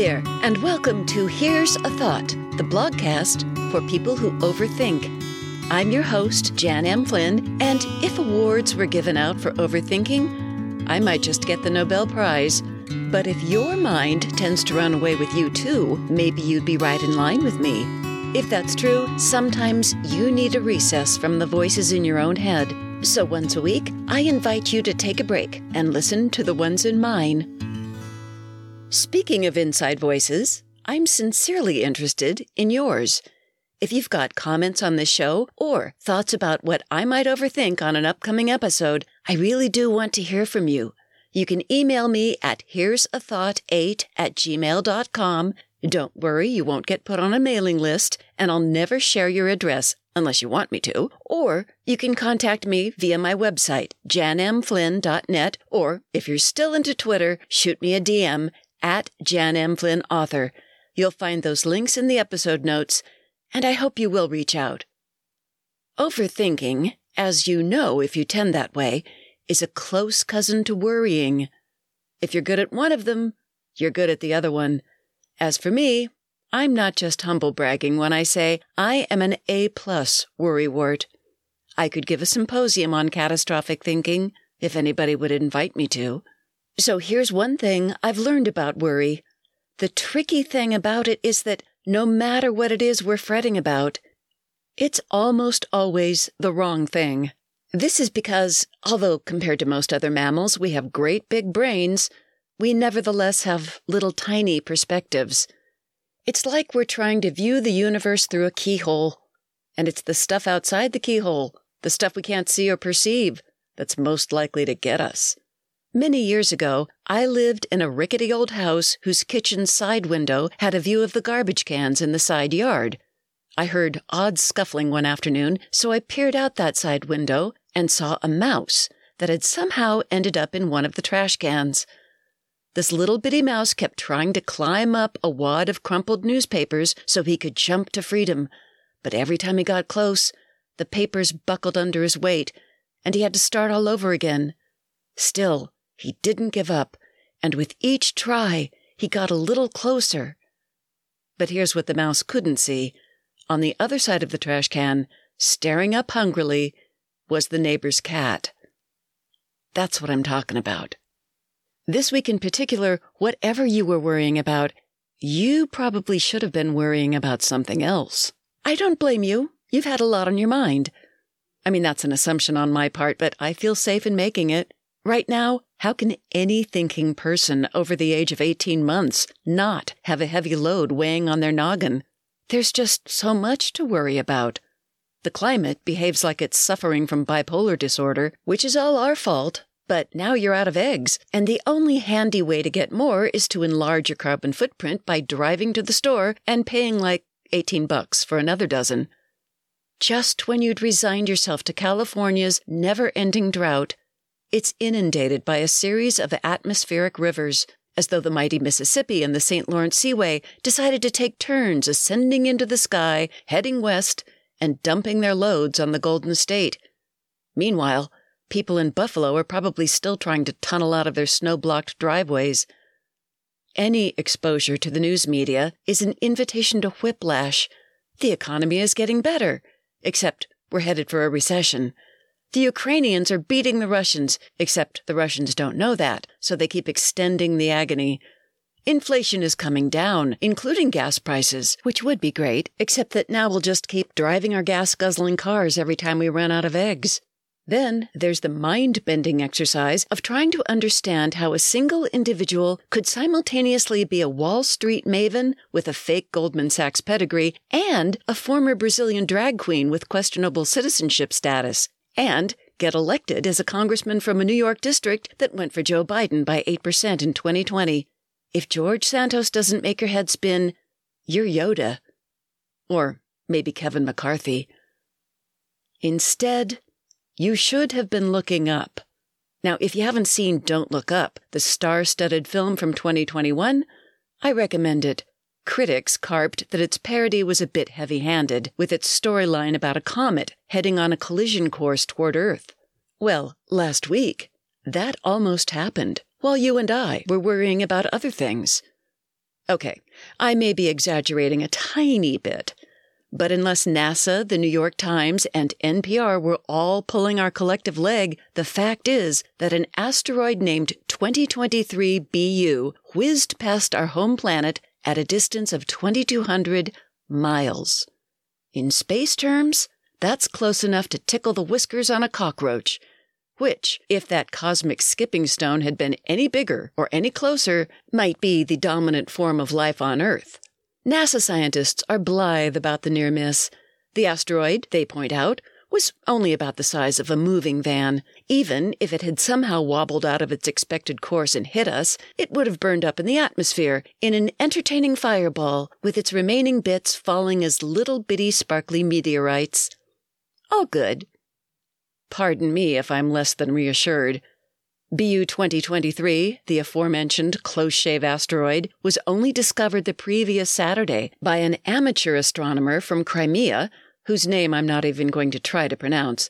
there, and welcome to Here's a Thought, the blogcast for people who overthink. I'm your host, Jan M. Flynn, and if awards were given out for overthinking, I might just get the Nobel Prize. But if your mind tends to run away with you too, maybe you'd be right in line with me. If that's true, sometimes you need a recess from the voices in your own head. So once a week, I invite you to take a break and listen to the ones in mine. Speaking of inside voices, I'm sincerely interested in yours. If you've got comments on this show or thoughts about what I might overthink on an upcoming episode, I really do want to hear from you. You can email me at here's a thought 8 at gmail.com. Don't worry, you won't get put on a mailing list, and I'll never share your address unless you want me to. Or you can contact me via my website, janmflynn.net, or if you're still into Twitter, shoot me a DM at Jan M. Flynn Author. You'll find those links in the episode notes, and I hope you will reach out. Overthinking, as you know if you tend that way, is a close cousin to worrying. If you're good at one of them, you're good at the other one. As for me, I'm not just humble bragging when I say I am an A plus worrywart. I could give a symposium on catastrophic thinking if anybody would invite me to. So here's one thing I've learned about worry. The tricky thing about it is that no matter what it is we're fretting about, it's almost always the wrong thing. This is because, although compared to most other mammals we have great big brains, we nevertheless have little tiny perspectives. It's like we're trying to view the universe through a keyhole, and it's the stuff outside the keyhole, the stuff we can't see or perceive, that's most likely to get us. Many years ago, I lived in a rickety old house whose kitchen side window had a view of the garbage cans in the side yard. I heard odd scuffling one afternoon, so I peered out that side window and saw a mouse that had somehow ended up in one of the trash cans. This little bitty mouse kept trying to climb up a wad of crumpled newspapers so he could jump to freedom, but every time he got close, the papers buckled under his weight, and he had to start all over again. Still, he didn't give up, and with each try, he got a little closer. But here's what the mouse couldn't see. On the other side of the trash can, staring up hungrily, was the neighbor's cat. That's what I'm talking about. This week in particular, whatever you were worrying about, you probably should have been worrying about something else. I don't blame you. You've had a lot on your mind. I mean, that's an assumption on my part, but I feel safe in making it. Right now, how can any thinking person over the age of 18 months not have a heavy load weighing on their noggin? There's just so much to worry about. The climate behaves like it's suffering from bipolar disorder, which is all our fault. But now you're out of eggs, and the only handy way to get more is to enlarge your carbon footprint by driving to the store and paying like 18 bucks for another dozen. Just when you'd resigned yourself to California's never ending drought, it's inundated by a series of atmospheric rivers, as though the mighty Mississippi and the St. Lawrence Seaway decided to take turns ascending into the sky, heading west, and dumping their loads on the Golden State. Meanwhile, people in Buffalo are probably still trying to tunnel out of their snow blocked driveways. Any exposure to the news media is an invitation to whiplash. The economy is getting better, except we're headed for a recession. The Ukrainians are beating the Russians, except the Russians don't know that, so they keep extending the agony. Inflation is coming down, including gas prices, which would be great, except that now we'll just keep driving our gas guzzling cars every time we run out of eggs. Then there's the mind bending exercise of trying to understand how a single individual could simultaneously be a Wall Street maven with a fake Goldman Sachs pedigree and a former Brazilian drag queen with questionable citizenship status and get elected as a congressman from a New York district that went for Joe Biden by 8% in 2020. If George Santos doesn't make your head spin, you're Yoda. Or maybe Kevin McCarthy. Instead, you should have been looking up. Now, if you haven't seen Don't Look Up, the star studded film from 2021, I recommend it. Critics carped that its parody was a bit heavy handed, with its storyline about a comet heading on a collision course toward Earth. Well, last week, that almost happened, while you and I were worrying about other things. Okay, I may be exaggerating a tiny bit, but unless NASA, the New York Times, and NPR were all pulling our collective leg, the fact is that an asteroid named 2023 BU whizzed past our home planet at a distance of 2,200 miles. In space terms, that's close enough to tickle the whiskers on a cockroach. Which, if that cosmic skipping stone had been any bigger or any closer, might be the dominant form of life on Earth. NASA scientists are blithe about the near miss. The asteroid, they point out, was only about the size of a moving van. Even if it had somehow wobbled out of its expected course and hit us, it would have burned up in the atmosphere in an entertaining fireball, with its remaining bits falling as little bitty sparkly meteorites. All good. Pardon me if I'm less than reassured. BU 2023, the aforementioned close shave asteroid, was only discovered the previous Saturday by an amateur astronomer from Crimea, whose name I'm not even going to try to pronounce.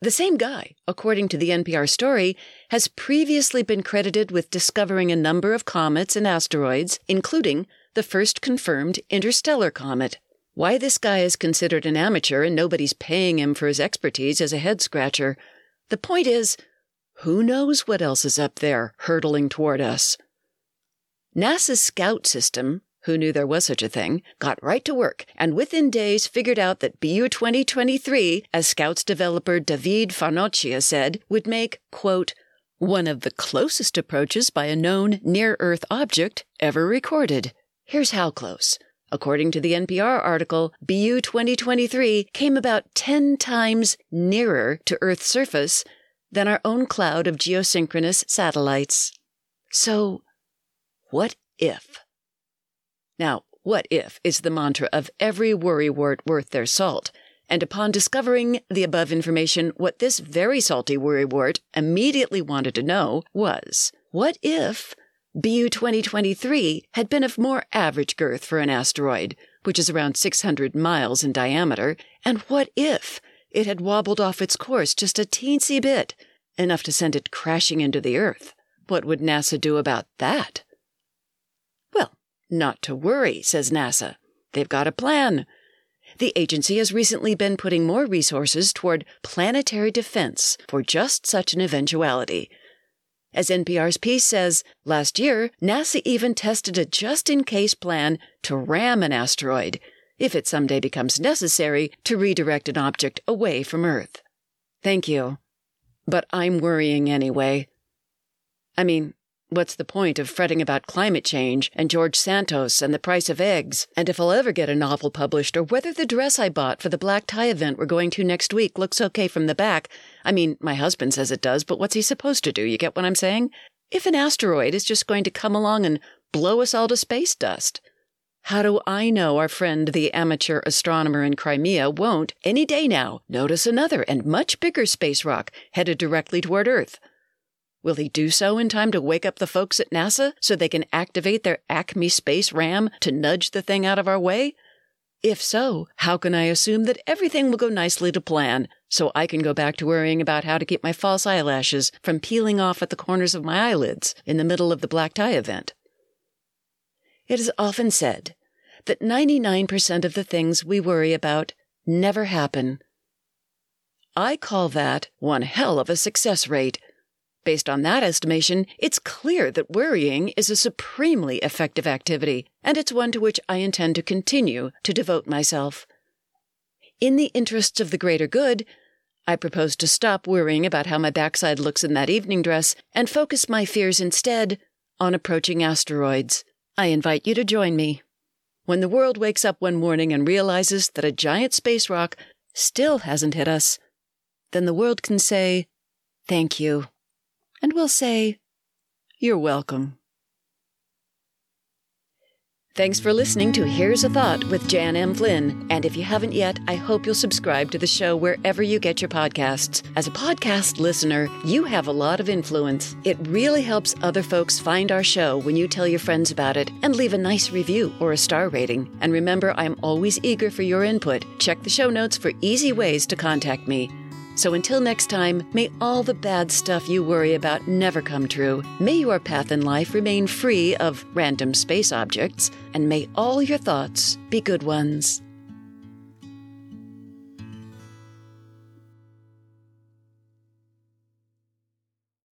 The same guy, according to the NPR story, has previously been credited with discovering a number of comets and asteroids, including the first confirmed interstellar comet. Why this guy is considered an amateur and nobody's paying him for his expertise is a head scratcher. The point is, who knows what else is up there, hurtling toward us? NASA's scout system, who knew there was such a thing, got right to work and within days figured out that BU 2023, as Scouts developer David Farnocchia said, would make, quote, one of the closest approaches by a known near Earth object ever recorded. Here's how close. According to the NPR article, BU 2023 came about 10 times nearer to Earth's surface than our own cloud of geosynchronous satellites. So, what if? Now, what if is the mantra of every worrywart worth their salt. And upon discovering the above information, what this very salty worrywart immediately wanted to know was what if BU 2023 had been of more average girth for an asteroid, which is around 600 miles in diameter, and what if it had wobbled off its course just a teensy bit, enough to send it crashing into the Earth. What would NASA do about that? Not to worry, says NASA. They've got a plan. The agency has recently been putting more resources toward planetary defense for just such an eventuality. As NPR's piece says, last year, NASA even tested a just in case plan to ram an asteroid if it someday becomes necessary to redirect an object away from Earth. Thank you. But I'm worrying anyway. I mean, what's the point of fretting about climate change and George Santos and the price of eggs, and if I'll ever get a novel published or whether the dress I bought for the black tie event we're going to next week looks okay from the back? I mean, my husband says it does, but what's he supposed to do? You get what I'm saying? If an asteroid is just going to come along and blow us all to space dust, how do I know our friend, the amateur astronomer in Crimea, won't, any day now, notice another and much bigger space rock headed directly toward Earth? Will he do so in time to wake up the folks at NASA so they can activate their Acme space ram to nudge the thing out of our way? If so, how can I assume that everything will go nicely to plan so I can go back to worrying about how to keep my false eyelashes from peeling off at the corners of my eyelids in the middle of the black tie event? It is often said that 99% of the things we worry about never happen. I call that one hell of a success rate. Based on that estimation, it's clear that worrying is a supremely effective activity, and it's one to which I intend to continue to devote myself. In the interests of the greater good, I propose to stop worrying about how my backside looks in that evening dress and focus my fears instead on approaching asteroids. I invite you to join me. When the world wakes up one morning and realizes that a giant space rock still hasn't hit us, then the world can say, Thank you. And we'll say, You're welcome. Thanks for listening to Here's a Thought with Jan M. Flynn. And if you haven't yet, I hope you'll subscribe to the show wherever you get your podcasts. As a podcast listener, you have a lot of influence. It really helps other folks find our show when you tell your friends about it and leave a nice review or a star rating. And remember, I'm always eager for your input. Check the show notes for easy ways to contact me. So until next time, may all the bad stuff you worry about never come true. May your path in life remain free of random space objects, and may all your thoughts be good ones.